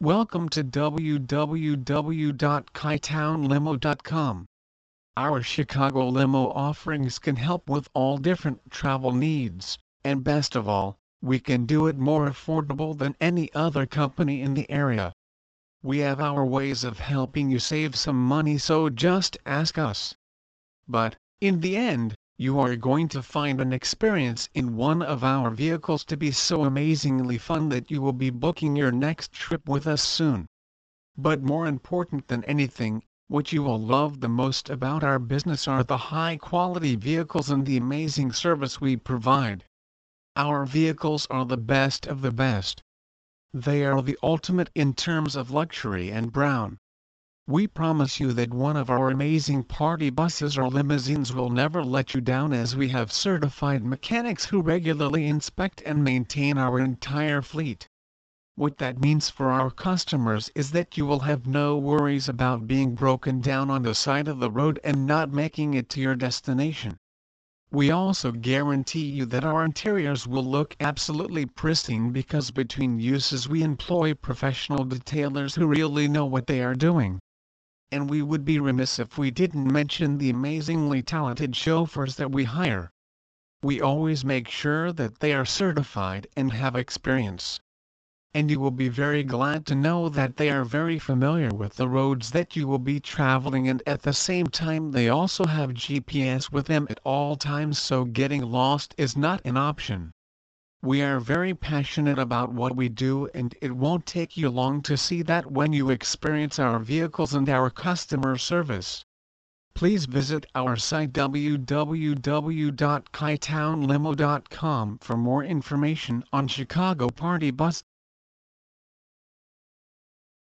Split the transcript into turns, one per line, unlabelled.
Welcome to www.chitownlimo.com. Our Chicago limo offerings can help with all different travel needs, and best of all, we can do it more affordable than any other company in the area. We have our ways of helping you save some money so just ask us. But, in the end, you are going to find an experience in one of our vehicles to be so amazingly fun that you will be booking your next trip with us soon. But more important than anything, what you will love the most about our business are the high quality vehicles and the amazing service we provide. Our vehicles are the best of the best. They are the ultimate in terms of luxury and brown. We promise you that one of our amazing party buses or limousines will never let you down as we have certified mechanics who regularly inspect and maintain our entire fleet. What that means for our customers is that you will have no worries about being broken down on the side of the road and not making it to your destination. We also guarantee you that our interiors will look absolutely pristine because between uses we employ professional detailers who really know what they are doing and we would be remiss if we didn't mention the amazingly talented chauffeurs that we hire. We always make sure that they are certified and have experience. And you will be very glad to know that they are very familiar with the roads that you will be traveling and at the same time they also have GPS with them at all times so getting lost is not an option. We are very passionate about what we do and it won't take you long to see that when you experience our vehicles and our customer service. Please visit our site www.chitownlimo.com for more information on Chicago Party Bus.